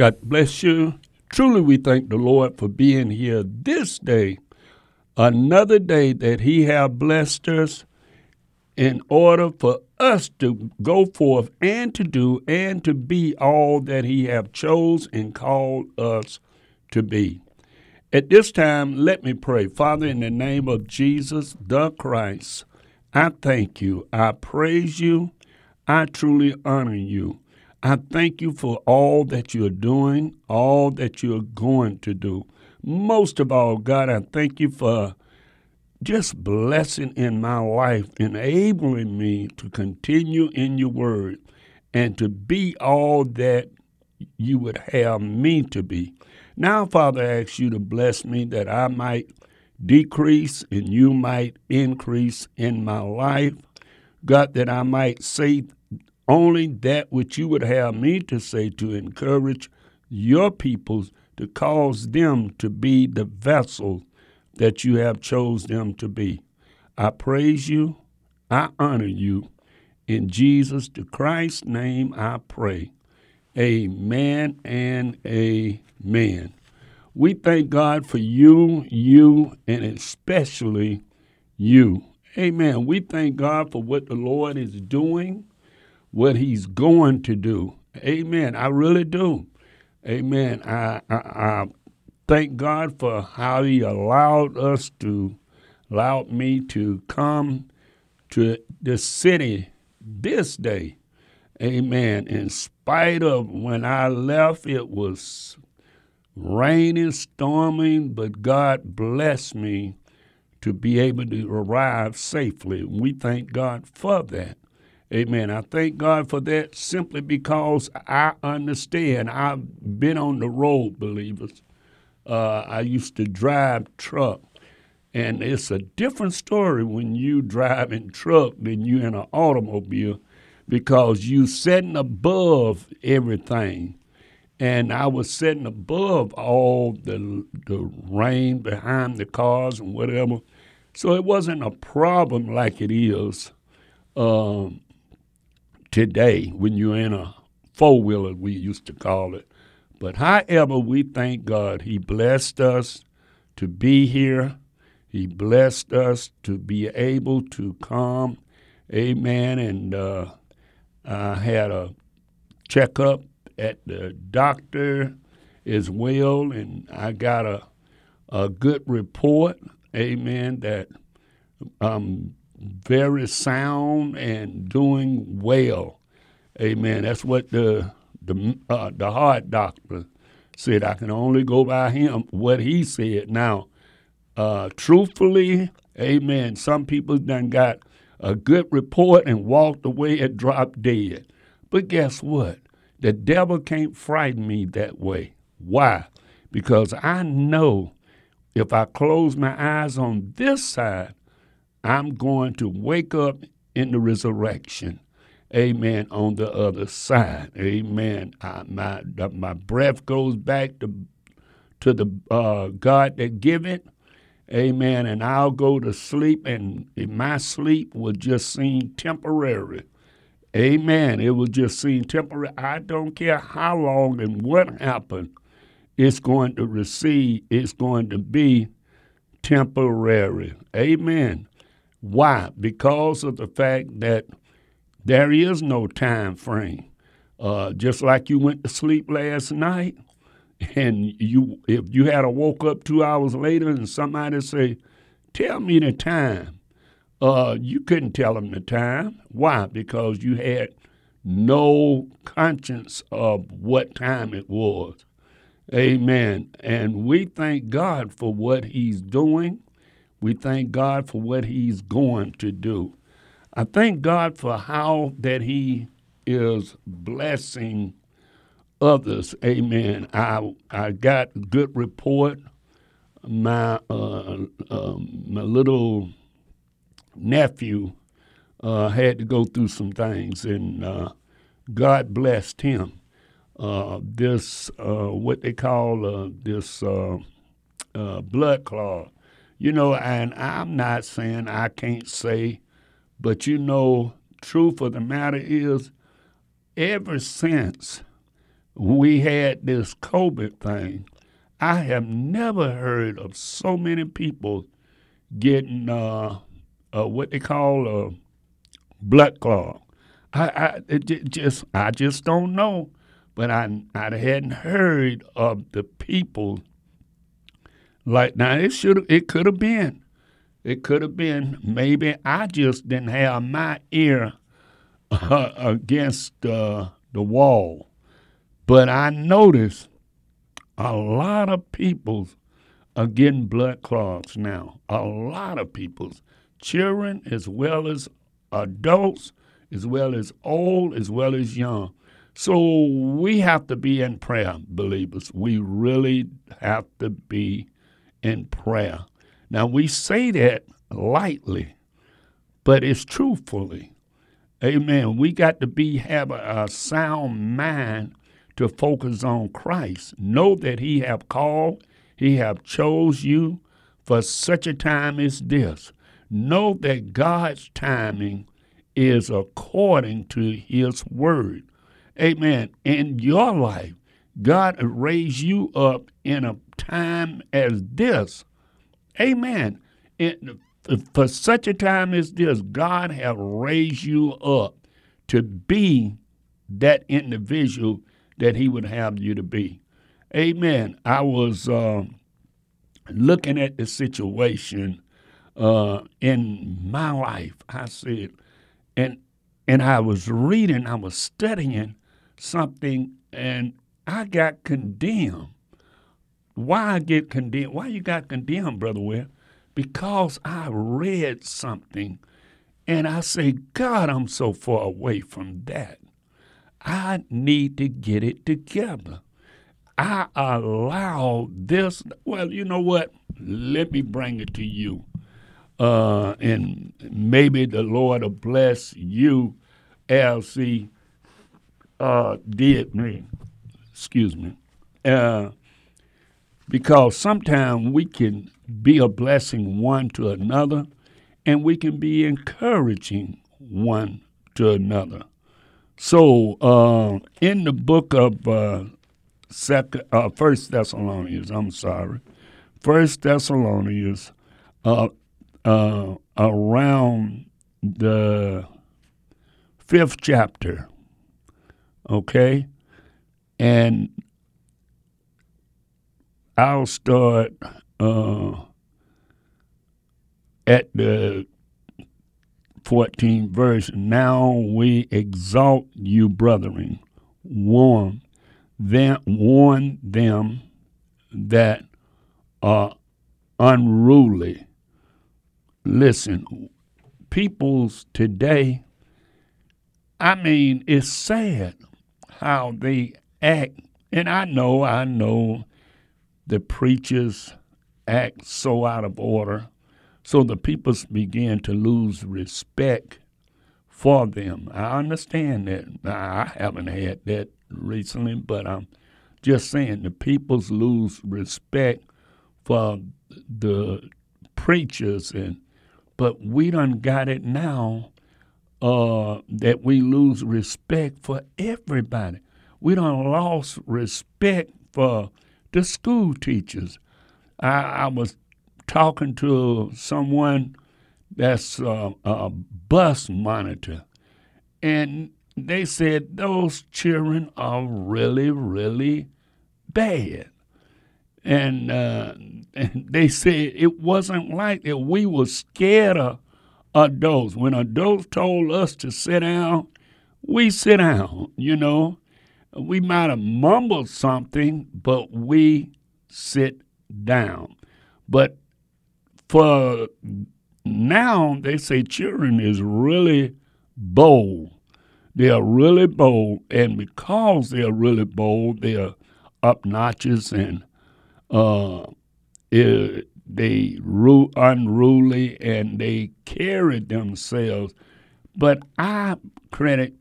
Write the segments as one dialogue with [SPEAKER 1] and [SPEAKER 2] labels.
[SPEAKER 1] God bless you. Truly, we thank the Lord for being here this day, another day that He have blessed us in order for us to go forth and to do and to be all that He have chose and called us to be. At this time, let me pray. Father, in the name of Jesus the Christ, I thank you. I praise you. I truly honor you. I thank you for all that you're doing, all that you're going to do. Most of all, God, I thank you for just blessing in my life, enabling me to continue in your word and to be all that you would have me to be. Now, Father, I ask you to bless me that I might decrease and you might increase in my life. God, that I might say only that which you would have me to say to encourage your peoples to cause them to be the vessel that you have chose them to be. I praise you. I honor you. In Jesus the Christ's name I pray. Amen and amen. We thank God for you, you, and especially you. Amen. We thank God for what the Lord is doing what he's going to do. Amen. I really do. Amen. I, I, I thank God for how he allowed us to, allowed me to come to the city this day. Amen. In spite of when I left, it was raining, storming, but God blessed me to be able to arrive safely. We thank God for that. Amen. I thank God for that simply because I understand. I've been on the road, believers. Uh, I used to drive truck, and it's a different story when you drive in truck than you in an automobile because you sitting above everything. And I was sitting above all the the rain behind the cars and whatever, so it wasn't a problem like it is um, today when you're in a four wheeler, we used to call it. But however, we thank God. He blessed us to be here. He blessed us to be able to come. Amen. And uh, I had a checkup at the doctor as well, and I got a, a good report. Amen. That I'm very sound and doing well. Amen. That's what the the uh, the heart doctor said. I can only go by him what he said. Now, uh, truthfully, amen. Some people done got a good report and walked away and dropped dead. But guess what? The devil can't frighten me that way. Why? Because I know if I close my eyes on this side, I'm going to wake up in the resurrection. Amen. On the other side. Amen. I, my, my breath goes back to, to the uh, God that give it. Amen. And I'll go to sleep, and my sleep will just seem temporary. Amen. It will just seem temporary. I don't care how long and what happened. It's going to receive. It's going to be temporary. Amen. Why? Because of the fact that there is no time frame. Uh, just like you went to sleep last night, and you if you had a woke up two hours later and somebody say, "Tell me the time," uh, you couldn't tell them the time. Why? Because you had no conscience of what time it was. Amen. And we thank God for what He's doing. We thank God for what He's going to do. I thank God for how that He is blessing others. Amen. I I got good report. My uh, uh, my little nephew uh, had to go through some things, and uh, God blessed him. Uh, this uh, what they call this blood clot. You know, and I'm not saying I can't say, but you know, truth of the matter is, ever since we had this COVID thing, I have never heard of so many people getting uh, uh, what they call a blood clot. I, I just I just don't know, but I I hadn't heard of the people like now. It should it could have been, it could have been maybe I just didn't have my ear uh, against uh, the wall but I noticed a lot of people are getting blood clots now. A lot of people's children as well as adults, as well as old, as well as young. So we have to be in prayer, believers. We really have to be in prayer. Now we say that lightly, but it's truthfully. Amen. We got to be have a, a sound mind to focus on Christ. Know that he have called, he have chose you for such a time as this. Know that God's timing is according to his word. Amen. In your life, God raised you up in a time as this. Amen. For such a time as this, God have raised you up to be that individual that He would have you to be. Amen. I was uh, looking at the situation uh, in my life. I said, and and I was reading, I was studying something, and I got condemned. Why I get condemned? Why you got condemned, Brother Ware? Because I read something and I say, God, I'm so far away from that. I need to get it together. I allow this. Well, you know what? Let me bring it to you. Uh, and maybe the Lord will bless you He uh, did me. Excuse me. Uh, because sometimes we can be a blessing one to another, and we can be encouraging one to another. So uh, in the book of uh, second, uh, First Thessalonians, I'm sorry, First Thessalonians, uh, uh, around the fifth chapter, okay, and I'll start uh, at the 14th verse. Now we exalt you, brethren, warn them, warn them that are unruly. Listen, peoples today, I mean, it's sad how they act. And I know, I know the preachers act so out of order so the people begin to lose respect for them. I understand that. I haven't had that recently, but I'm just saying the peoples lose respect for the preachers and but we done got it now uh, that we lose respect for everybody. We don't lost respect for the school teachers. I, I was talking to someone that's a, a bus monitor, and they said those children are really, really bad. And, uh, and they said it wasn't like that. We were scared of adults. When adults told us to sit down, we sit down, you know. We might have mumbled something, but we sit down. But for now, they say children is really bold. They are really bold, and because they are really bold, they are obnoxious and uh, they ru- unruly and they carry themselves. But I credit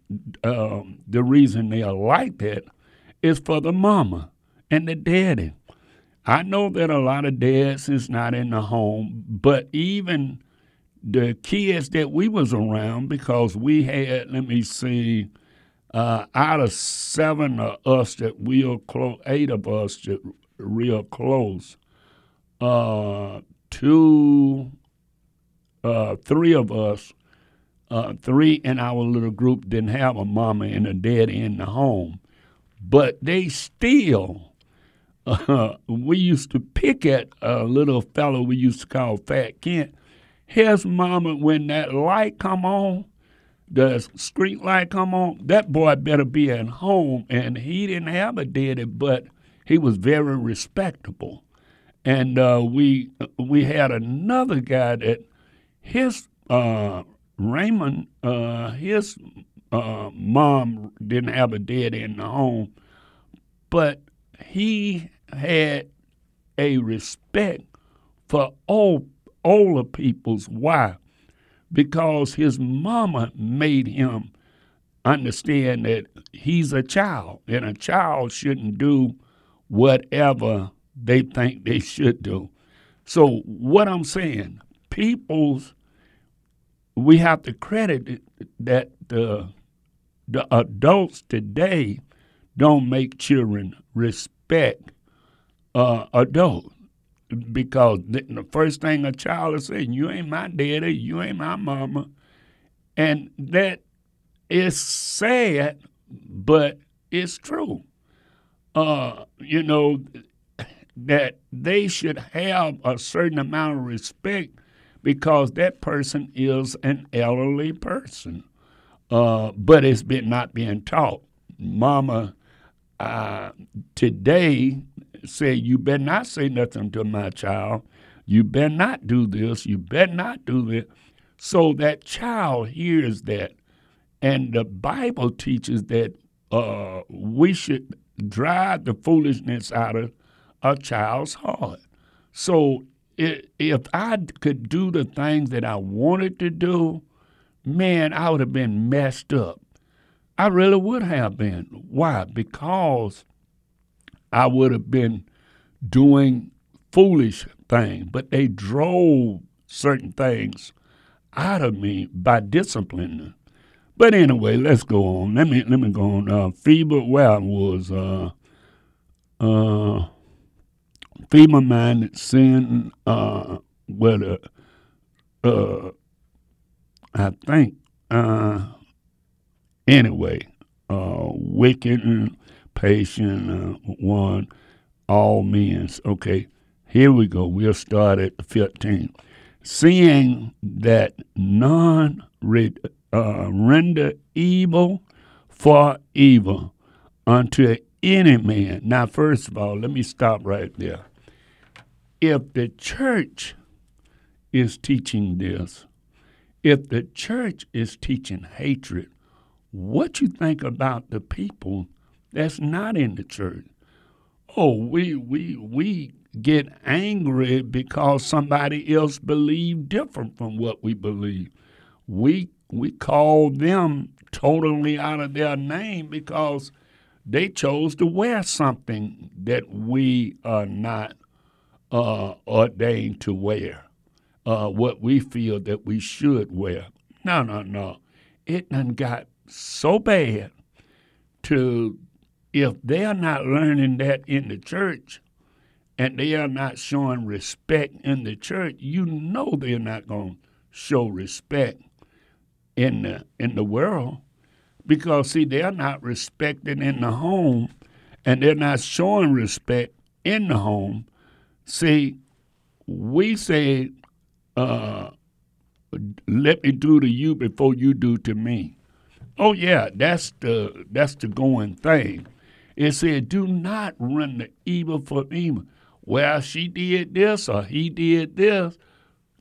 [SPEAKER 1] um, the reason they are like that is for the mama and the daddy. I know that a lot of dads is not in the home, but even the kids that we was around, because we had, let me see, uh, out of seven of us that real close, eight of us that real close, uh, two, uh, three of us, uh, three in our little group didn't have a mama and a daddy in the home, but they still uh, we used to pick at a little fellow we used to call Fat Kent. His mama, when that light come on, the street light come on, that boy better be at home. And he didn't have a daddy, but he was very respectable. And uh, we we had another guy that his uh, Raymond, uh, his uh, mom didn't have a daddy in the home, but he had a respect for all older people's why because his mama made him understand that he's a child and a child shouldn't do whatever they think they should do. So what I'm saying, people's we have to credit that the the adults today don't make children respect uh, adult because the first thing a child is saying, "You ain't my daddy, you ain't my mama," and that is sad, but it's true. Uh, you know that they should have a certain amount of respect because that person is an elderly person, uh, but it's been not being taught. Mama, uh, today say, You better not say nothing to my child. You better not do this. You better not do this. So that child hears that. And the Bible teaches that uh, we should drive the foolishness out of a child's heart. So if I could do the things that I wanted to do, man, I would have been messed up. I really would have been. Why? Because I would have been doing foolish things, but they drove certain things out of me by disciplining. But anyway, let's go on. Let me let me go on. Uh, feeble was uh, uh, feeble minded sin. Uh, with a, uh, I think. Uh, anyway, uh, wicked patient. Uh, one all means. Okay, here we go. We'll start at 15. Seeing that none uh, render evil for evil unto any man. Now, first of all, let me stop right there. If the church is teaching this, if the church is teaching hatred, what you think about the people that's not in the church? Oh, we we we get angry because somebody else believe different from what we believe. We we call them totally out of their name because they chose to wear something that we are not uh, ordained to wear, uh, what we feel that we should wear. No, no, no. It done got so bad to if they are not learning that in the church and they are not showing respect in the church, you know they're not going to show respect in the in the world Because, see, they're not respected in the home and they're not showing respect in the home. See, we say, uh, let me do to you before you do to me. Oh yeah, that's the that's the going thing. It said, do not run the evil for evil. Well, she did this or he did this.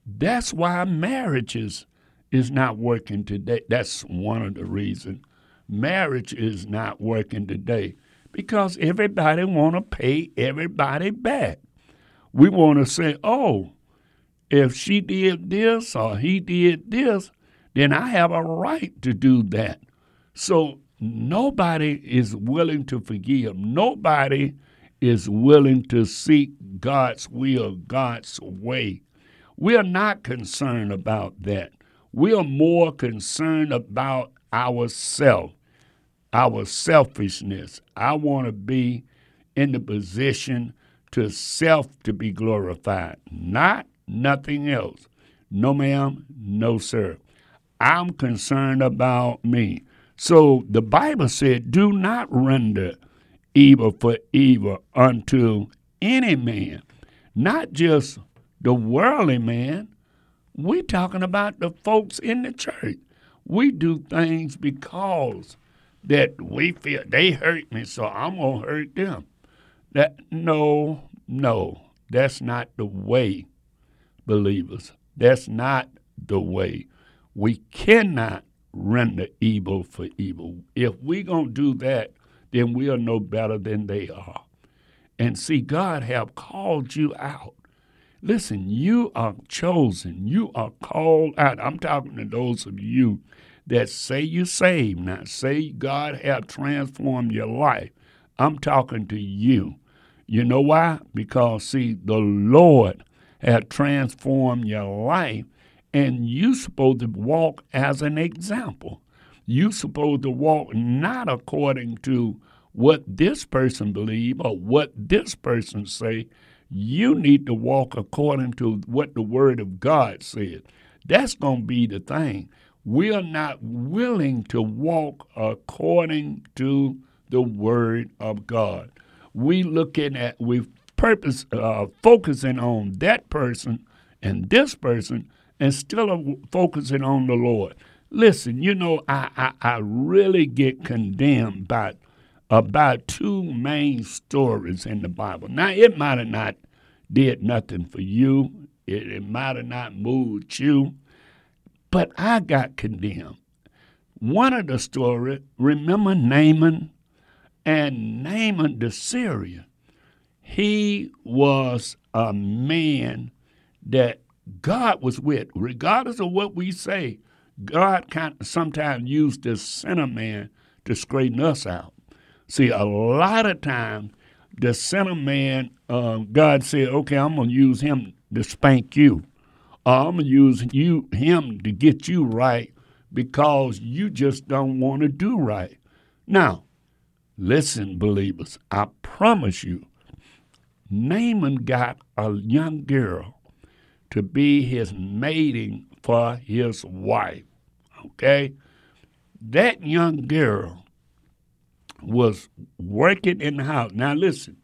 [SPEAKER 1] That's why marriages is not working today. That's one of the reasons. Marriage is not working today because everybody want to pay everybody back. We want to say, oh, if she did this or he did this, then I have a right to do that. So nobody is willing to forgive. Nobody is willing to seek God's will, God's way. We are not concerned about that. We are more concerned about ourselves, our selfishness. I want to be in the position to self to be glorified, not nothing else. No, ma'am, no, sir. I'm concerned about me. So the Bible said, Do not render evil for evil unto any man, not just the worldly man. We're talking about the folks in the church. We do things because that we feel they hurt me, so I'm gonna hurt them. That no, no, that's not the way, believers. That's not the way. We cannot render evil for evil. If we're gonna do that, then we are no better than they are. And see, God have called you out. Listen, you are chosen. You are called out. I'm talking to those of you that say you saved, now say God have transformed your life. I'm talking to you. You know why? Because see, the Lord have transformed your life, and you're supposed to walk as an example. You're supposed to walk not according to what this person believe or what this person say. You need to walk according to what the Word of God said. That's going to be the thing. We are not willing to walk according to the Word of God. We looking at we purpose uh, focusing on that person and this person instead of focusing on the Lord. Listen, you know, I, I, I really get condemned by about two main stories in the Bible. Now, it might have not did nothing for you. It, it might have not moved you, but I got condemned. One of the stories, remember Naaman? And Naaman the Syrian, he was a man that God was with. Regardless of what we say, God of sometimes used this sinner man to straighten us out. See, a lot of times, the sinner man, uh, God said, okay, I'm going to use him to spank you. Or I'm going to use you, him to get you right because you just don't want to do right. Now, listen, believers, I promise you, Naaman got a young girl to be his mating for his wife. Okay? That young girl was working in the house. Now, listen,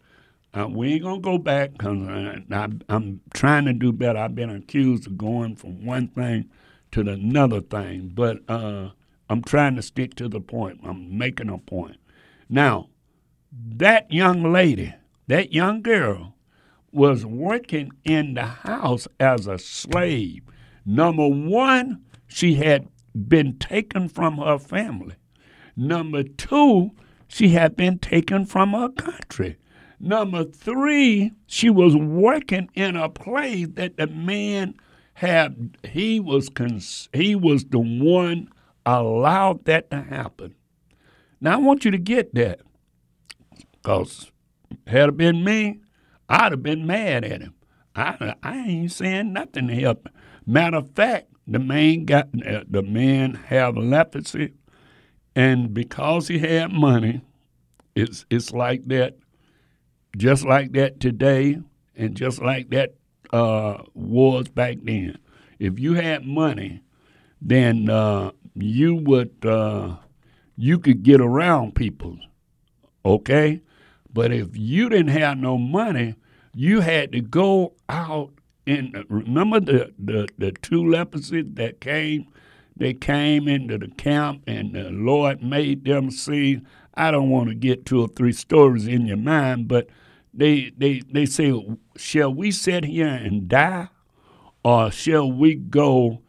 [SPEAKER 1] uh, we ain't going to go back because I, am trying to do better. I've been accused of going from one thing to another thing, but uh, I'm trying to stick to the point. I'm making a point. Now, that young lady, that young girl, was working in the house as a slave. Number one, she had been taken from her family. Number two, she had been taken from her country. Number three, she was working in a place that the man had. He was cons- he was the one allowed that to happen. Now I want you to get that, cause had it been me, I'd have been mad at him. I I ain't saying nothing to help. Him. Matter of fact, the man got the man have leprosy and because he had money, it's it's like that, just like that today, and just like that uh, was back then. If you had money, then uh, you would uh, you could get around people, okay? But if you didn't have no money, you had to go out and uh, remember the, the, the two leprosies that came they came into the camp and the Lord made them see. I don't want to get two or three stories in your mind, but they they they say, shall we sit here and die, or shall we go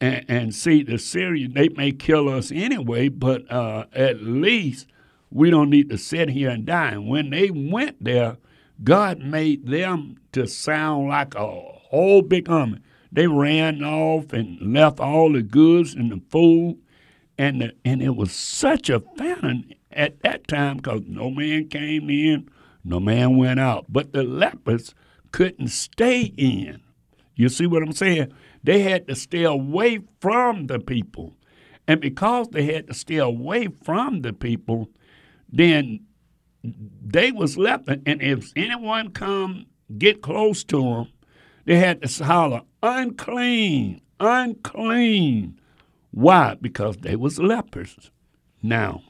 [SPEAKER 1] and, and see the Syrians? They may kill us anyway, but uh, at least we don't need to sit here and die. And when they went there, God made them to sound like a whole big army. They ran off and left all the goods and the food, and the, and it was such a famine at that time because no man came in, no man went out. But the lepers couldn't stay in. You see what I'm saying? They had to stay away from the people. And because they had to stay away from the people, then they was left. And if anyone come get close to them, they had to holler, unclean, unclean. Why? Because they was lepers. Now,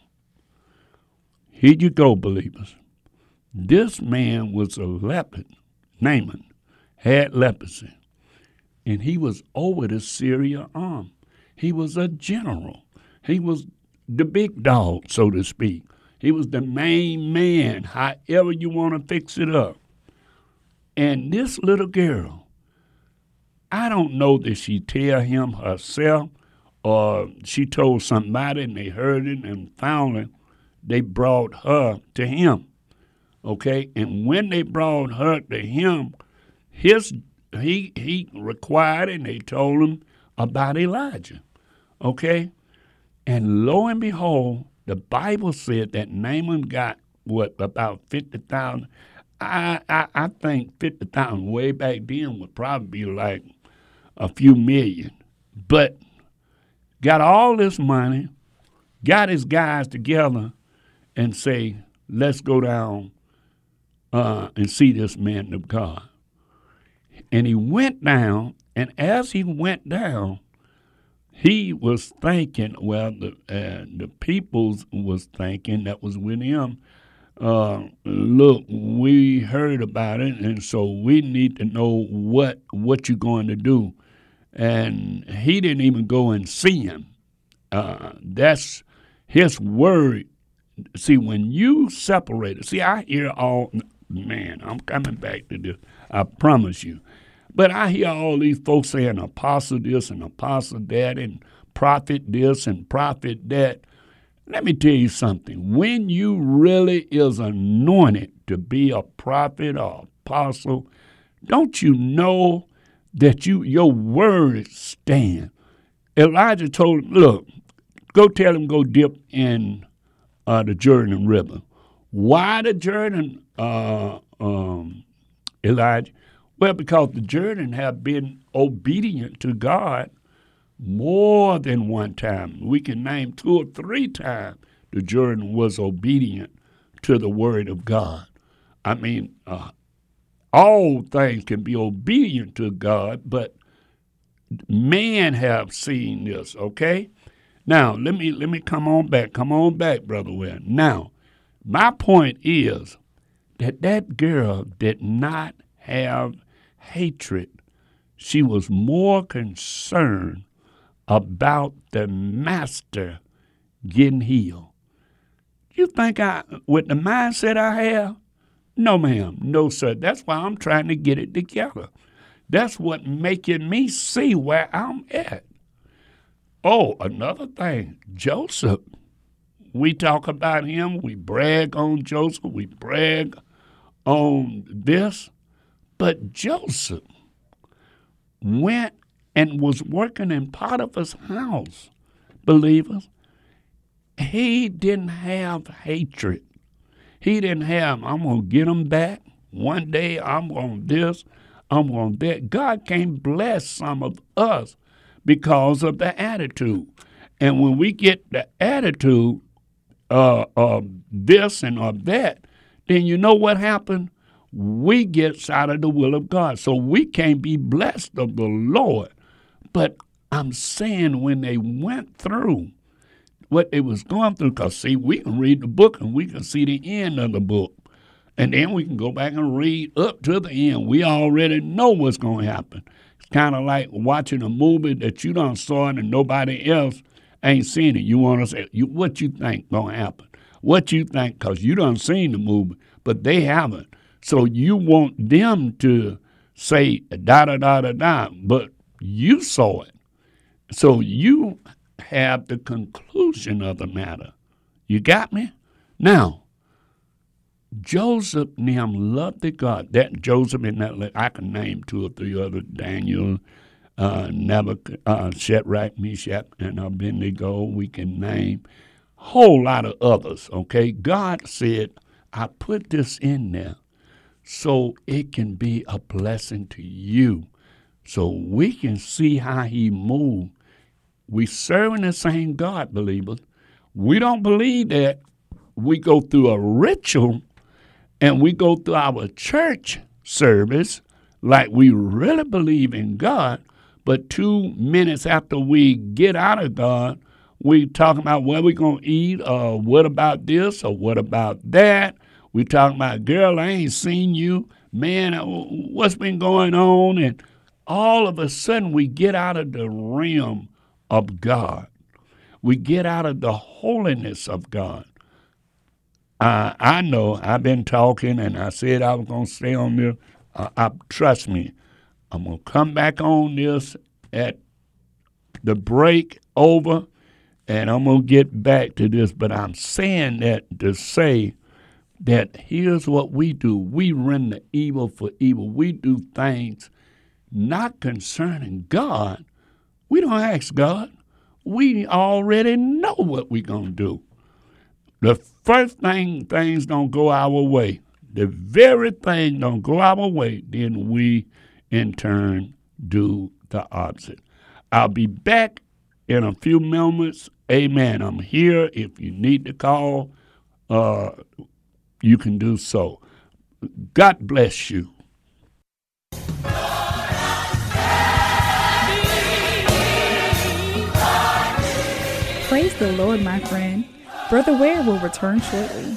[SPEAKER 1] here you go, believers. This man was a leper, Naaman, had leprosy, and he was over the Syria arm. He was a general. He was the big dog, so to speak. He was the main man, however you want to fix it up. And this little girl, I don't know that she tell him herself or she told somebody and they heard it and found it. they brought her to him. Okay? And when they brought her to him, his he he required and they told him about Elijah. Okay? And lo and behold, the Bible said that Naaman got what about fifty thousand. I, I I think fifty thousand way back then would probably be like a few million, but got all this money, got his guys together, and say, let's go down uh, and see this man of God. And he went down, and as he went down, he was thinking, well, the uh, the peoples was thinking that was with him. Uh, look, we heard about it, and so we need to know what what you're going to do and he didn't even go and see him. Uh, that's his word. See, when you separate it, see, I hear all, man, I'm coming back to this, I promise you. But I hear all these folks saying apostle this and apostle that and prophet this and prophet that. Let me tell you something. When you really is anointed to be a prophet or apostle, don't you know that you your words stand. Elijah told him, look, go tell him go dip in uh, the Jordan River. Why the Jordan, uh, um, Elijah? Well, because the Jordan have been obedient to God more than one time. We can name two or three times the Jordan was obedient to the word of God. I mean, uh, all things can be obedient to God, but man have seen this, okay? Now, let me let me come on back. Come on back, brother Ware. Now, my point is that that girl did not have hatred. She was more concerned about the master getting healed. You think I, with the mindset I have, no, ma'am. No, sir. That's why I'm trying to get it together. That's what making me see where I'm at. Oh, another thing, Joseph. We talk about him, we brag on Joseph, we brag on this, but Joseph went and was working in Potiphar's house, believers. He didn't have hatred he didn't have, I'm going to get them back. One day I'm going to this, I'm going to that. God can't bless some of us because of the attitude. And when we get the attitude uh, of this and of that, then you know what happened? We get out of the will of God. So we can't be blessed of the Lord. But I'm saying when they went through, what they was going through. Because, see, we can read the book and we can see the end of the book. And then we can go back and read up to the end. We already know what's going to happen. It's kind of like watching a movie that you don't saw and nobody else ain't seen it. You want to say, you, what you think going to happen? What you think, because you done seen the movie, but they haven't. So you want them to say da da da da da, but you saw it. So you have the conclusion of the matter. You got me? Now, Joseph them loved the God. That Joseph and that I can name two or three other Daniel, uh, Nebuchadnezzar, uh, Shadrach, Meshach, and Abednego. We can name whole lot of others. Okay, God said, "I put this in there so it can be a blessing to you, so we can see how He moved. We serving the same God, believers. We don't believe that we go through a ritual and we go through our church service like we really believe in God, but two minutes after we get out of God, we talking about we're going to eat, or what about this, or what about that. We talking about, girl, I ain't seen you. Man, uh, what's been going on? And all of a sudden, we get out of the realm of God. We get out of the holiness of God. Uh, I know I've been talking and I said I was going to stay on this. Uh, I, trust me, I'm going to come back on this at the break over and I'm going to get back to this. But I'm saying that to say that here's what we do we render evil for evil. We do things not concerning God. We don't ask God. We already know what we're going to do. The first thing things don't go our way, the very thing don't go our way, then we in turn do the opposite. I'll be back in a few moments. Amen. I'm here. If you need to call, uh, you can do so. God bless you.
[SPEAKER 2] Praise the Lord, my friend. Brother Ware will return shortly.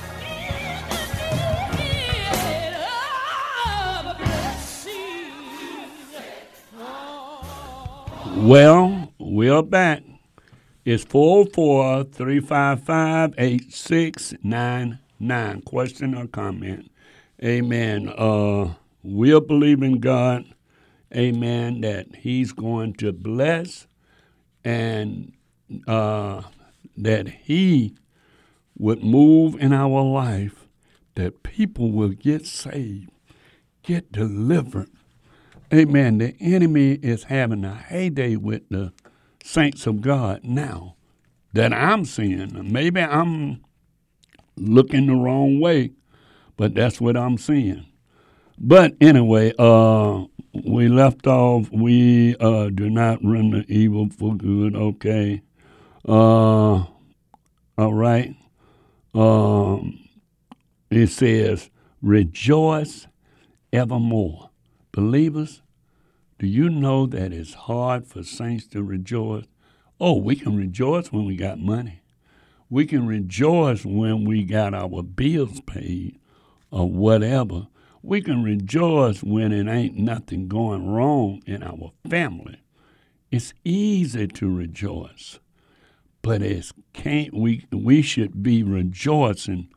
[SPEAKER 1] Well, we're back. It's 404 355 8699. Question or comment? Amen. Uh, we'll believe in God. Amen. That He's going to bless and uh, that He would move in our life, that people will get saved, get delivered, Amen. The enemy is having a heyday with the saints of God now that I'm seeing. Maybe I'm looking the wrong way, but that's what I'm seeing. But anyway, uh, we left off. We uh, do not run the evil for good. Okay. Uh, all right. Um, it says, rejoice evermore. Believers, do you know that it's hard for saints to rejoice? Oh, we can rejoice when we got money. We can rejoice when we got our bills paid or whatever. We can rejoice when it ain't nothing going wrong in our family. It's easy to rejoice, but it's can't we we should be rejoicing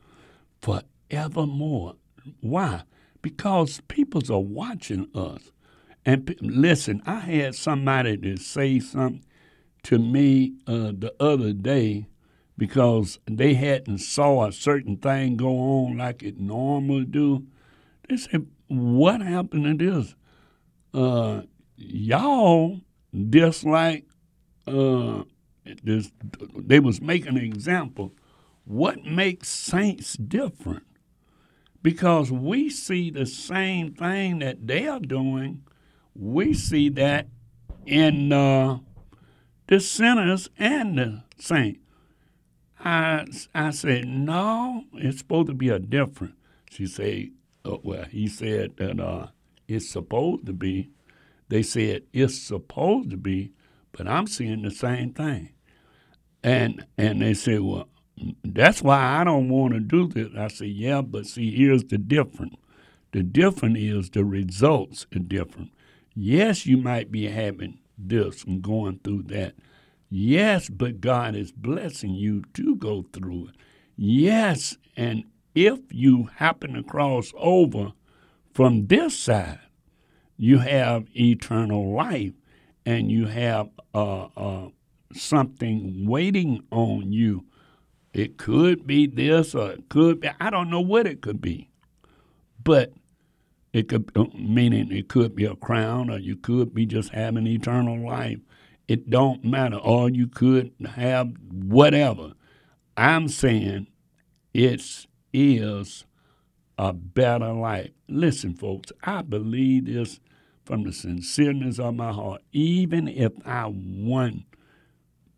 [SPEAKER 1] forevermore. Why? Because peoples are watching us. And listen, I had somebody to say something to me uh, the other day because they hadn't saw a certain thing go on like it normally do. They said, "What happened to this? Uh, y'all dislike uh, this." They was making an example. What makes saints different? Because we see the same thing that they are doing. We see that in uh, the sinners and the saints. I, I said, no, it's supposed to be a different. She said, oh, well, he said that uh, it's supposed to be. They said it's supposed to be, but I'm seeing the same thing. And and they said, well, that's why I don't want to do this. I said, yeah, but see, here's the difference. The difference is the results are different. Yes, you might be having this and going through that, Yes, but God is blessing you to go through it. Yes, and if you happen to cross over from this side, you have eternal life and you have uh, uh, something waiting on you. It could be this or it could be, I don't know what it could be. But it could, uh, meaning it could be a crown or you could be just having eternal life it don't matter. Or you could have whatever. I'm saying it is a better life. Listen, folks, I believe this from the sincereness of my heart. Even if I wasn't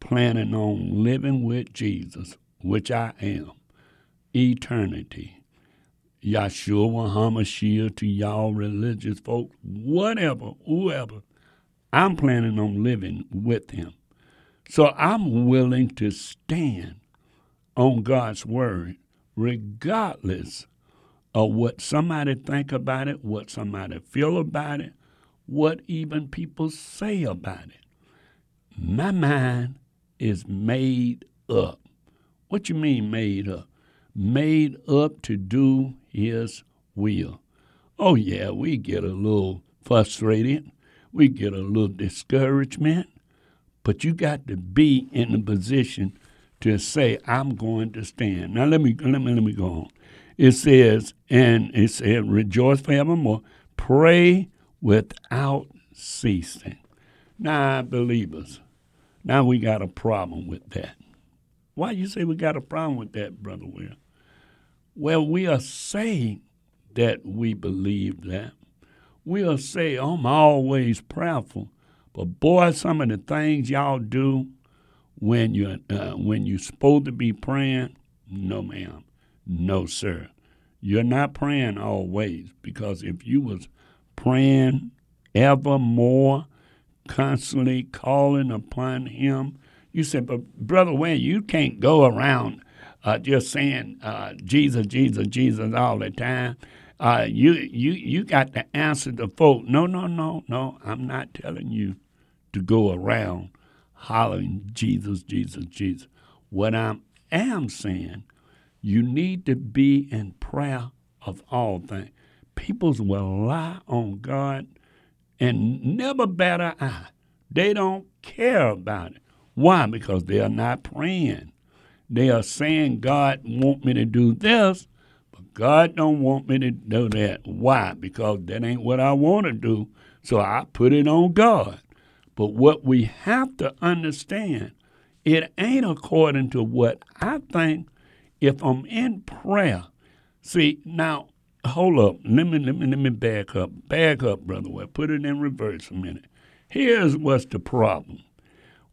[SPEAKER 1] planning on living with Jesus, which I am, eternity, Yahshua HaMashiach to y'all religious folks, whatever, whoever, I'm planning on living with him. So I'm willing to stand on God's word regardless of what somebody think about it, what somebody feel about it, what even people say about it. My mind is made up. What you mean made up? Made up to do his will. Oh yeah, we get a little frustrated we get a little discouragement, but you got to be in the position to say, I'm going to stand. Now let me let me let me go on. It says, and it said, rejoice forevermore, pray without ceasing. Now, believers, now we got a problem with that. Why you say we got a problem with that, Brother Ware? Well, we are saying that we believe that, we'll say, I'm always prayerful. But boy, some of the things y'all do when you uh, when you're supposed to be praying, no, ma'am, no, sir. You're not praying always because if you was praying evermore, constantly calling upon Him, you said, but brother Wayne, you can't go around uh, just saying uh, Jesus, Jesus, Jesus all the time uh, you you you got to answer the folk. No, no, no, no. I'm not telling you to go around hollering Jesus, Jesus, Jesus. What I am saying, you need to be in prayer of all things. Peoples will lie on God and never an eye. They don't care about it. Why? Because they are not praying. They are saying, God want me to do this, but God don't want me to do that. Why? Because that ain't what I want to do. So I put it on God. But what we have to understand, it ain't according to what I think. If I'm in prayer, see now, hold up. Let me let me let me back up. Back up, brother. Well, put it in reverse a minute. Here's what's the problem.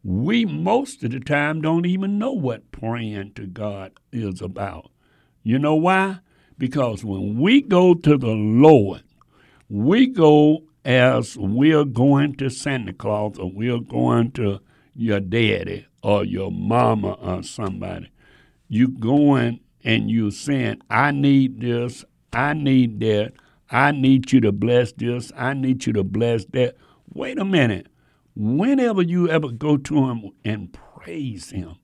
[SPEAKER 1] We most of the time don't even know what praying to God is about. You know why? Because when we go to the Lord, we go as we're going to Santa Claus or we're going to your daddy or your mama or somebody. You going and you saying, I need this, I need that, I need you to bless this, I need you to bless that. Wait a minute. Whenever you ever go to him and praise him,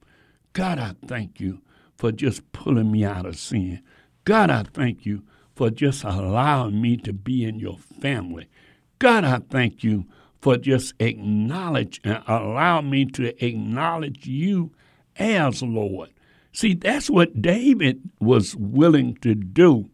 [SPEAKER 1] God, I thank you for just pulling me out of sin. God, I thank you for just allowing me to be in your family. God, I thank you for just acknowledge uh, and allow me to acknowledge you as Lord. See, that's what David was willing to do.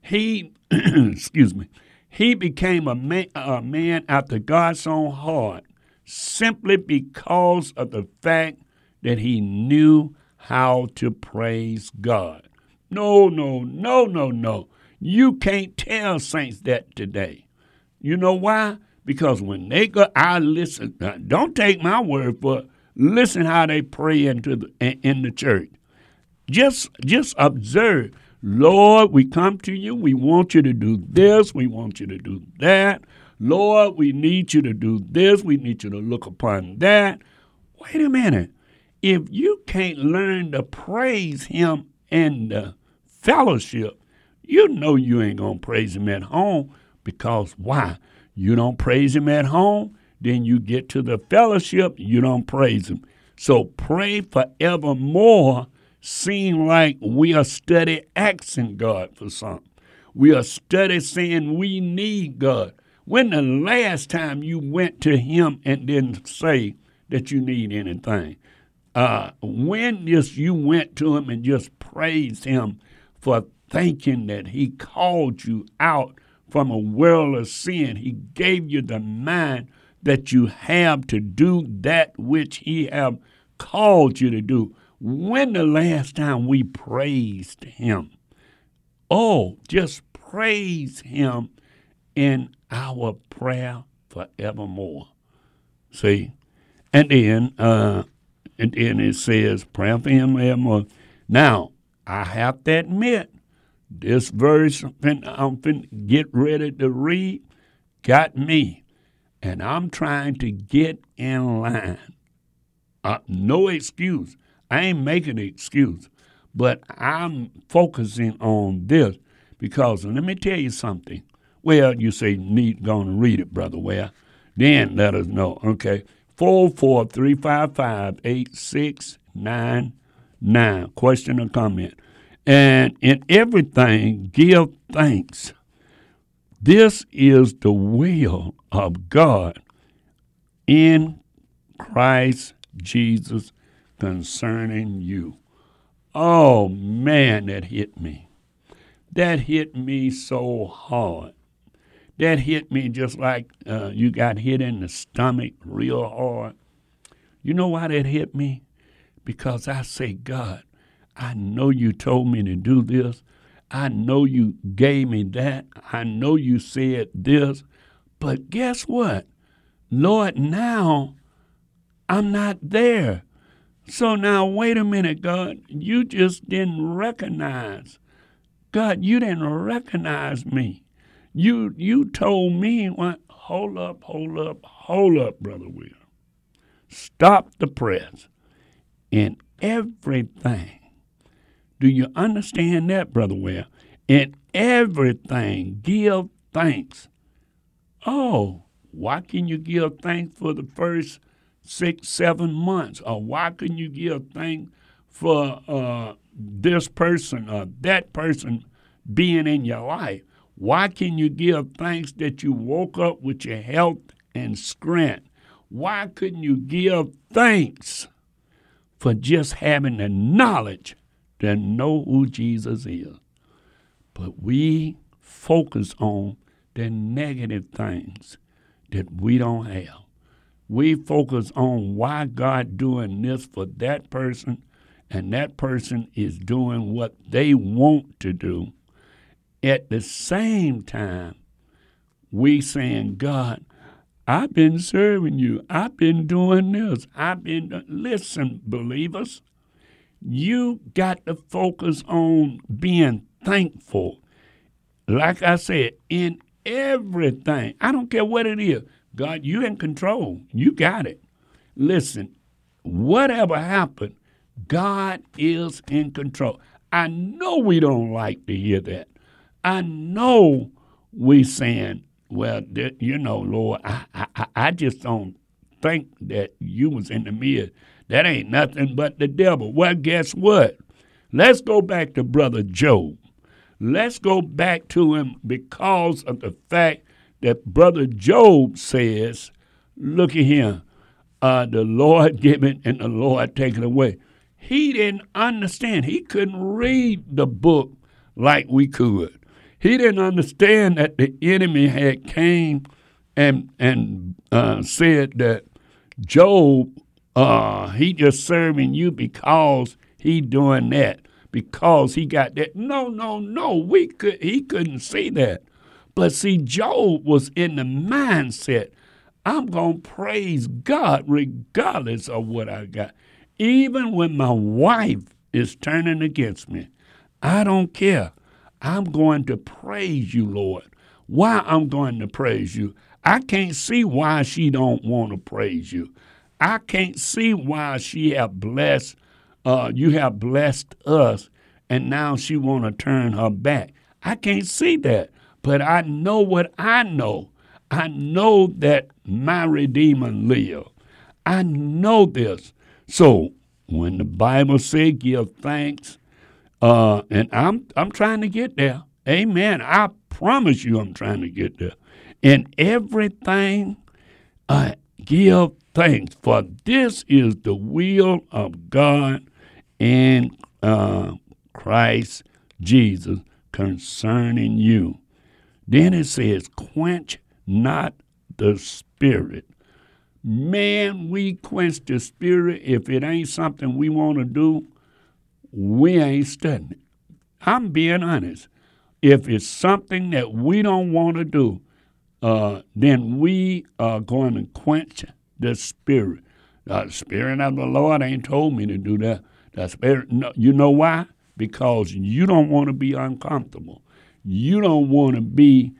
[SPEAKER 1] He, excuse me, he became a man, a man after God's own heart simply because of the fact that he knew how to praise God. No, no, no, no, no. You can't tell saints that today. You know why? Because when they go, I listen. Uh, don't take my word for it. Listen how they pray into the in the church. Just just observe. Lord, we come to you. We want you to do this. We want you to do that. Lord, we need you to do this. We need you to look upon that. Wait a minute. If you can't learn to praise Him in the fellowship, you know you ain't going to praise Him at home because why? You don't praise Him at home, then you get to the fellowship, you don't praise Him. So pray forevermore seem like we are steady asking God for something. We are steady saying we need God. When the last time you went to Him and didn't say that you need anything? Uh, when just you went to Him and just praised Him for thinking that He called you out from a world of sin, He gave you the mind that you have to do that which He have called you to do. When the last time we praised Him? Oh, just praise Him in our prayer forevermore. See? And then, uh, and then it says, prayer for Him forevermore. Now, I have to admit, this verse I'm finna get ready to read got me, and I'm trying to get in line. Uh, no excuse. I ain't making an excuse, but I'm focusing on this because let me tell you something. Well, you say need going to read it, brother. Well, then let us know. Okay, four four three five five eight six nine nine. Question or comment, and in everything give thanks. This is the will of God in Christ Jesus concerning you. Oh man, that hit me. That hit me so hard. That hit me just like uh, you got hit in the stomach real hard. You know why that hit me? Because I say, God, I know you told me to do this. I know you gave me that. I know you said this. But guess what? Lord, now I'm not there. So now, wait a minute, God. You just didn't recognize. God, you didn't recognize me. You you told me what hold up, hold up, hold up, Brother Ware. Stop the press in everything. Do you understand that, Brother Ware? In everything, give thanks. Oh, why can you give thanks for the first six, seven months? Or why can't you give thanks for uh, this person or that person being in your life? Why can you give thanks that you woke up with your health and strength? Why couldn't you give thanks for just having the knowledge to know who Jesus is? But we focus on the negative things that we don't have we focus on why God doing this for that person, and that person is doing what they want to do. At the same time, we saying, God, I've been serving you. I've been doing this. I've been listen, believers. You got to focus on being thankful. Like I said, in everything. I don't care what it is. God, you in control. You got it. Listen, whatever happened, God is in control. I know we don't like to hear that. I know we saying, well, you know, Lord, I, I, I just don't think that you was in the midst. That ain't nothing but the devil. Well, guess what? Let's go back to Brother Job. Let's go back to him because of the fact that Brother Job says, look at him, uh, the Lord giving and the Lord taking away. He didn't understand. He couldn't read the book like we could. He didn't understand that the enemy had came and and uh, said that Job, uh, he just serving you because he doing that because he got that. No, no, no. We could he couldn't see that. But see, Job was in the mindset, I'm gonna praise God regardless of what I got. Even when my wife is turning against me, I don't care. I'm going to praise you, Lord. Why I'm going to praise you? I can't see why she don't want to praise you. I can't see why she have blessed uh, you have blessed us and now she want to turn her back. I can't see that. But I know what I know. I know that my Redeemer live. I know this. So when the Bible says give thanks, uh, and I'm I'm trying to get there. Amen. I promise you I'm trying to get there. In everything, I give thanks, for this is the will of God in uh, Christ Jesus concerning you. Then it says, quench not the spirit. Man, we quench the spirit if it ain't something we want to do, we ain't studying. I'm being honest. If it's something that we don't want to do, uh, then we are going to quench the spirit. The spirit of the Lord ain't told me to do that. The spirit, no, you know why? Because you don't want to be uncomfortable. You don't want to be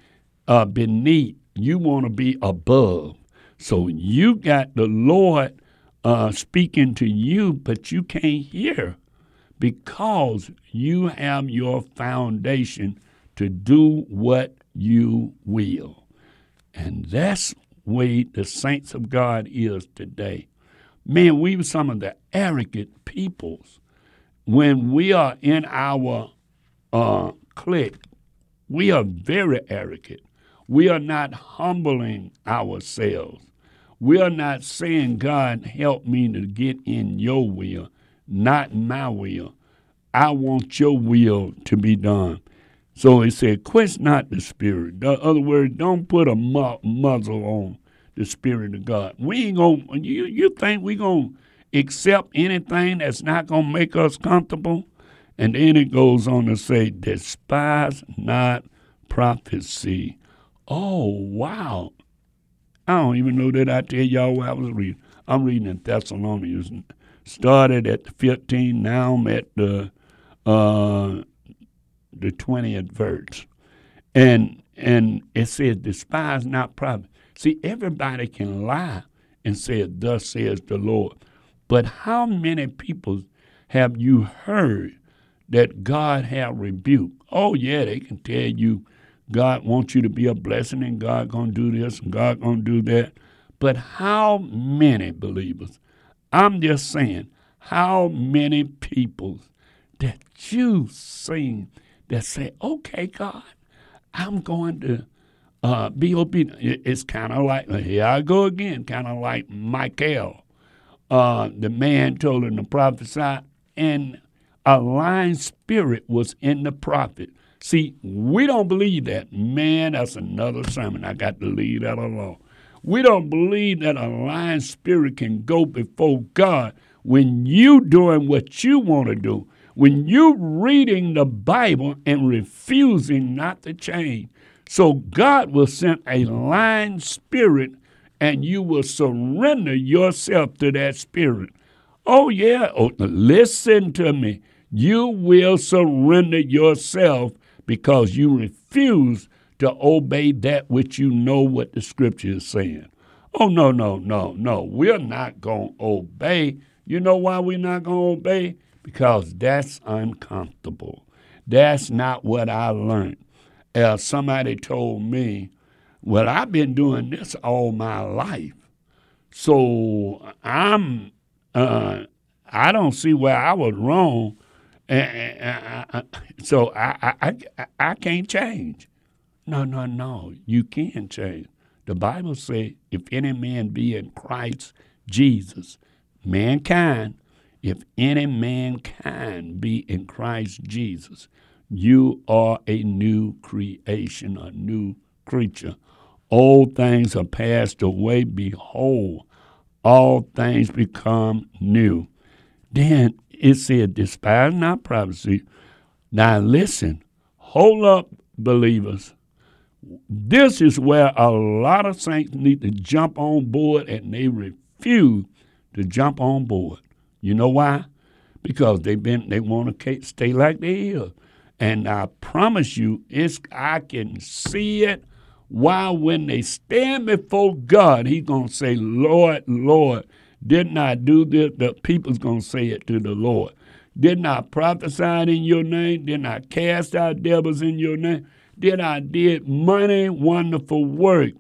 [SPEAKER 1] uh, beneath. You want to be above. So you got the Lord uh, speaking to you, but you can't hear because you have your foundation to do what you will. And that's way the saints of God is today. Man, we were some of the arrogant peoples. When we are in our uh, clique, we are very arrogant. We are not humbling ourselves. We are not saying, God, help me to get in your will not my will. I want your will to be done. So he said, quench not the spirit. In other words, don't put a mu- muzzle on the spirit of God. We ain't gonna. You you think we gonna accept anything that's not gonna make us comfortable? And then it goes on to say, despise not prophecy. Oh wow! I don't even know that I tell y'all what I was reading. I'm reading in Thessalonians started at the 15, now I'm at the uh, the 20th verse. And and it says, despise not prophet. See, everybody can lie and say, thus says the Lord. But how many people have you heard that God have rebuked? Oh, yeah, they can tell you God wants you to be a blessing and God gonna do this and God gonna do that. But how many believers I'm just saying, how many people that you seen that say, okay, God, I'm going to uh, be obedient. It's kind of like, here I go again, kind of like Micaiah. Uh, the man told him to prophesy, and a lying spirit was in the prophet. See, we don't believe that. Man, that's another sermon. I got to leave that alone. We don't believe that a lying spirit can go before God when you doing what you want to do. When you reading the Bible and refusing not to change. So God will send a lying spirit and you will surrender yourself to that spirit. Oh, yeah. Oh, listen to me. You will surrender yourself because you refuse to obey that which you know what the scripture is saying. Oh, no, no, no, no. We're not going to obey. You know why we're not going to obey? Because that's uncomfortable. That's not what I learned. Uh, somebody told me, well, I've been doing this all my life. So I'm, uh, I don't see where I was wrong And, uh, so I, I, I, I can't change. No, no, no. You can change. The Bible says, if any man be in Christ Jesus, mankind, if any mankind be in Christ Jesus, you are a new creation, a new creature. Old things are passed away. Behold, all things become new. Then it said, despise not prophecy. Now listen, hold up, believers. This is where a lot of saints need to jump on board and they refuse to jump on board. You know why? Because they've been they want to stay like they is. And I promise you, it's I can see it. Why, when they stand before God, He's gonna say, Lord, Lord, didn't I do this? The people's gonna say it to the Lord. Didn't I prophesy in your name? Didn't I cast out devils in your name? Did I did money, wonderful work?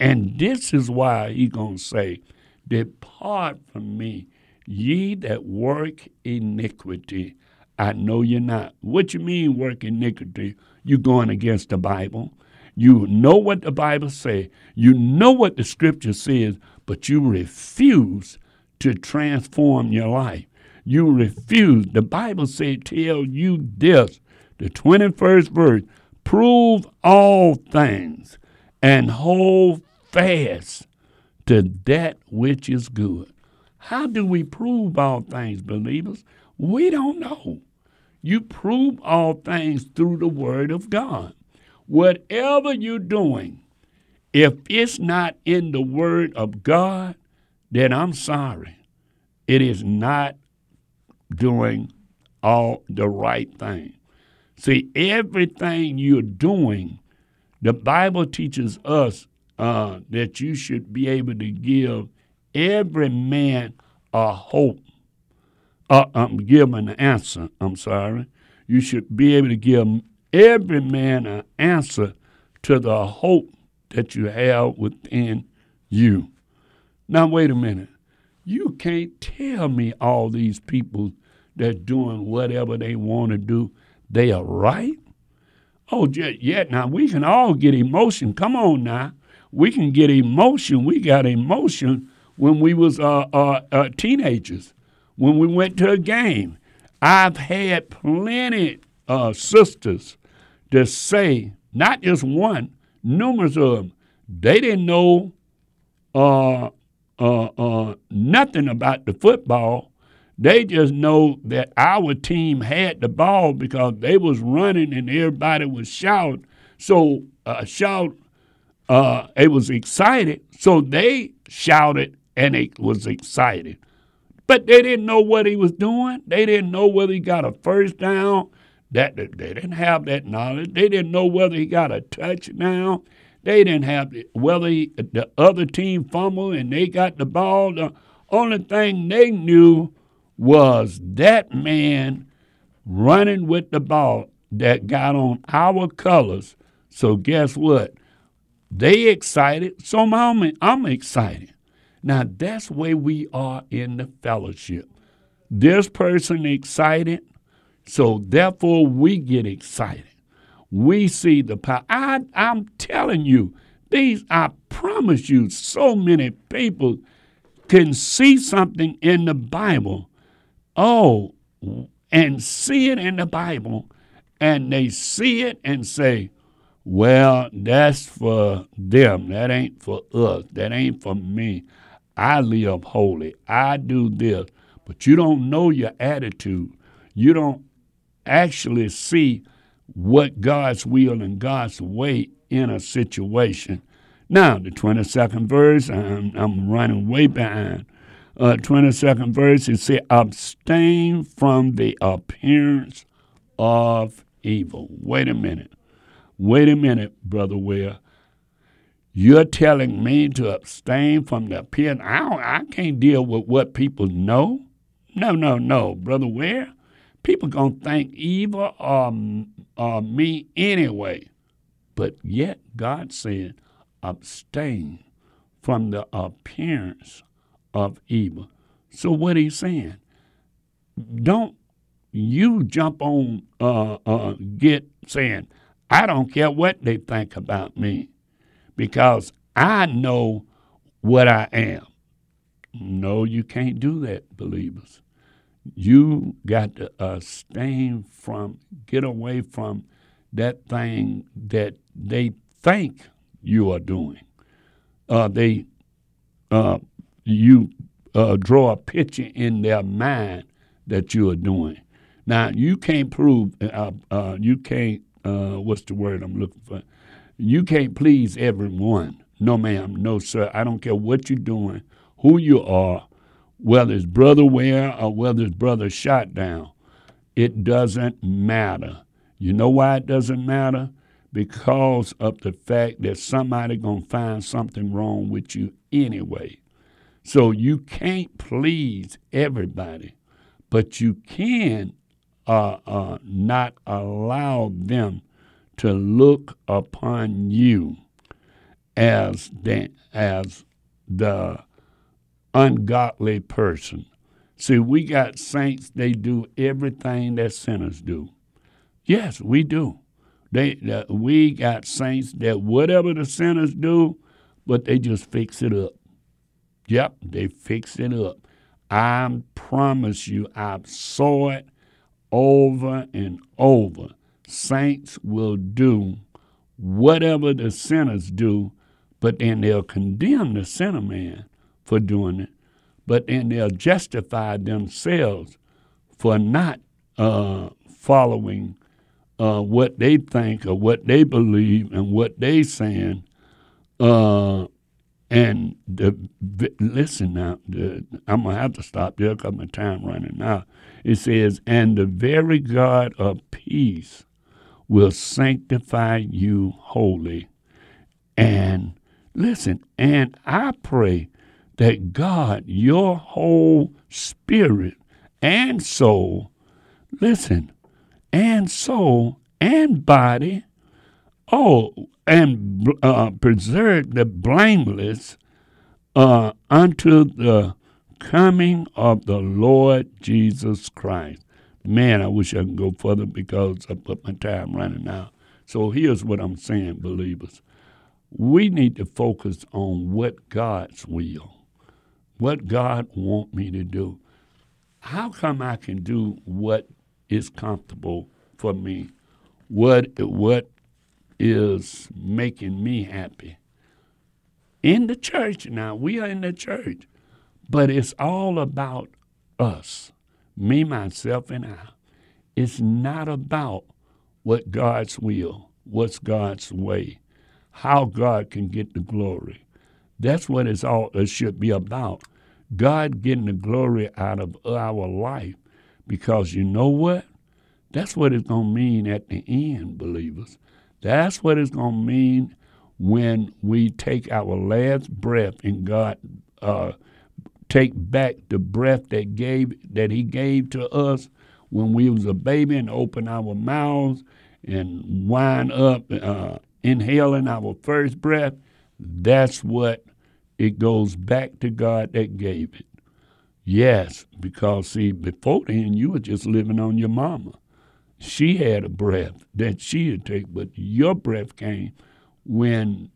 [SPEAKER 1] And this is why he gonna say, Depart from me, ye that work iniquity. I know you're not. What you mean work iniquity? You going against the Bible. You know what the Bible says. You know what the scripture says, but you refuse to transform your life. You refuse. The Bible says, tell you this, the 21st verse, prove all things and hold fast to that which is good. How do we prove all things, believers? We don't know. You prove all things through the Word of God. Whatever you're doing, if it's not in the Word of God, then I'm sorry. It is not doing all the right thing. See, everything you're doing, the Bible teaches us uh, that you should be able to give every man a hope. Uh, I'm giving an answer. I'm sorry. You should be able to give every man an answer to the hope that you have within you. Now, wait a minute. You can't tell me all these people that's doing whatever they want to do, they are right. Oh, yeah, now we can all get emotion. Come on now we can get emotion. We got emotion when we was uh, uh, uh, teenagers, when we went to a game. I've had plenty of sisters to say, not just one, numerous of them, they didn't know uh, uh, uh, nothing about the football. They just know that our team had the ball because they was running and everybody was shouting. So uh, shout uh, it was excited, so they shouted and it was excited. But they didn't know what he was doing. They didn't know whether he got a first down. That they didn't have that knowledge. They didn't know whether he got a touchdown. They didn't have whether he, the other team fumbled and they got the ball. The only thing they knew was that man running with the ball that got on our colors. So guess what? They excited, so I'm, I'm excited. Now that's where we are in the fellowship. This person excited, so therefore we get excited. We see the power. I, I'm telling you, these, I promise you, so many people can see something in the Bible. Oh, and see it in the Bible, and they see it and say, well, that's for them. That ain't for us. That ain't for me. I live holy. I do this. But you don't know your attitude. You don't actually see what God's will and God's way in a situation. Now, the 22nd verse, I'm, I'm running way behind. Uh, 22nd verse, it says, abstain from the appearance of evil. Wait a minute. Wait a minute, Brother Ware. You're telling me to abstain from the appearance. I, I can't deal with what people know. No, no, no, Brother Ware. People going to think evil of, of me anyway. But yet, God said, abstain from the appearance of evil. So, what he's saying, don't you jump on, uh, uh, get saying, I don't care what they think about me because I know what I am. No, you can't do that, believers. You got to abstain from, get away from that thing that they think you are doing. Uh, they, uh, you uh, draw a picture in their mind that you are doing. Now you can't prove, uh, uh, you can't. Uh, what's the word I'm looking for? You can't please everyone. No, ma'am. No, sir. I don't care what you're doing, who you are, whether it's Brother Ware or whether it's Brother Shot Down. It doesn't matter. You know why it doesn't matter? Because of the fact that somebody gonna find something wrong with you anyway. So you can't please everybody, but you can uh, uh, not allow them to look upon you as the, as the ungodly person. See, we got saints, they do everything that sinners do. Yes, we do. They, uh, we got saints that whatever the sinners do, but they just fix it up. Yep, they fix it up. I promise you, I saw it over and over. Saints will do whatever the sinners do, but then they'll condemn the sinner man for doing it, but then they'll justify themselves for not uh, following uh, what they think or what they believe and what they saying. Uh, and the, listen now, the, I'm gonna have to stop there because my time running out. It says, "And the very God of peace will sanctify you wholly." And listen, and I pray that God, your whole spirit and soul, listen, and soul and body, oh, and uh, preserve the blameless uh, unto the coming of the Lord Jesus Christ. Man, I wish I could go further because I put my time running out. So here's what I'm saying, believers. We need to focus on what God's will, what God want me to do. How come I can do what is comfortable for me? What what is making me happy? In the church now, we are in the church, but it's all about us, me, myself, and I. It's not about what God's will, what's God's way, how God can get the glory. That's what it's all it should be about. God getting the glory out of our life. Because you know what? That's what it's going to mean at the end, believers. That's what it's going to mean when we take our last breath and God uh, take back the breath that gave that He gave to us when we was a baby and open our mouths and wind up uh, inhaling our first breath. That's what it goes back to God that gave it. Yes, because see, before then you were just living on your mama. She had a breath that she had take, but your breath came when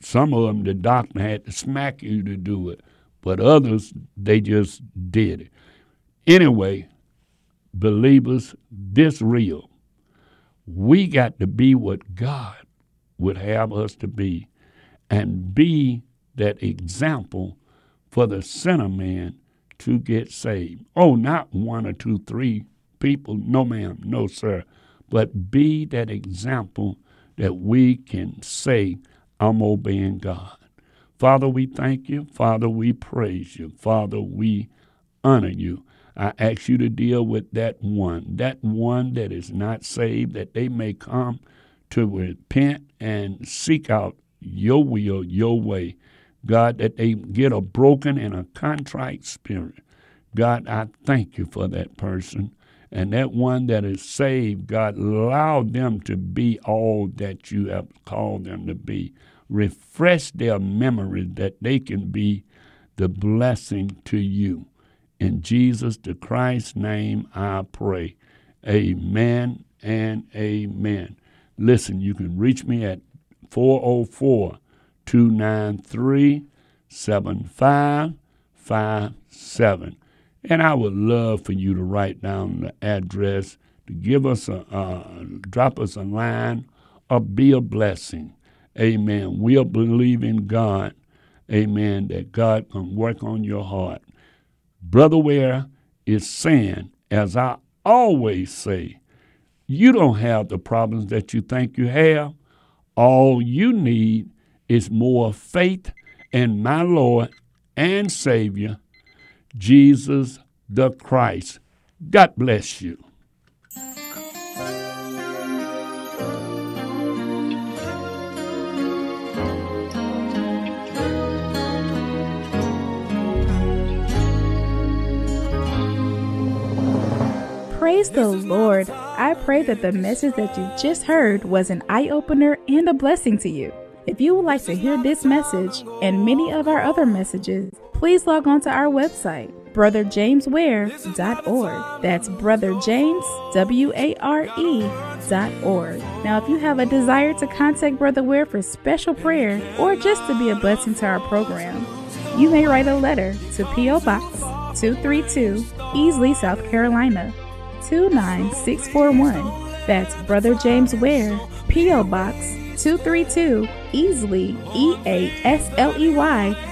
[SPEAKER 1] some of them the doctor had to smack you to do it, but others they just did it. Anyway, believers, this real. We got to be what God would have us to be and be that example for the sinner man to get saved. Oh, not one or two, three people. No, ma'am. No, sir. But be that example that we can say, I'm obeying God. Father, we thank you. Father, we praise you. Father, we honor you. I ask you to deal with that one, that one that is not saved, that they may come to repent and seek out your will, your way. God, that they get a broken and a contrite spirit. God, I thank you for that person. And that one that is saved, God, allow them to be all that you have called them to be. Refresh their memory that they can be the blessing to you. In Jesus the Christ's name I pray. Amen and amen. Listen, you can reach me at 404 293 7557. And I would love for you to write down the address, to give us a, uh, drop us a line, or be a blessing. Amen. We'll believe in God. Amen. That God can work on your heart. Brother Ware is saying, as I always say, you don't have the problems that you think you have. All you need is more faith in my Lord and Savior, Jesus the Christ. God bless you.
[SPEAKER 2] Praise the Lord. I pray that the message that you just heard was an eye opener and a blessing to you. If you would like to hear this message and many of our other messages, please log on to our website, brotherjamesware.org. That's Brother James, W A R E dot org. Now, if you have a desire to contact Brother Ware for special prayer or just to be a blessing to our program, you may write a letter to P.O. Box 232, Easley, South Carolina 29641. That's Brother James Ware, P.O. Box 232, Easley, E A S L E Y,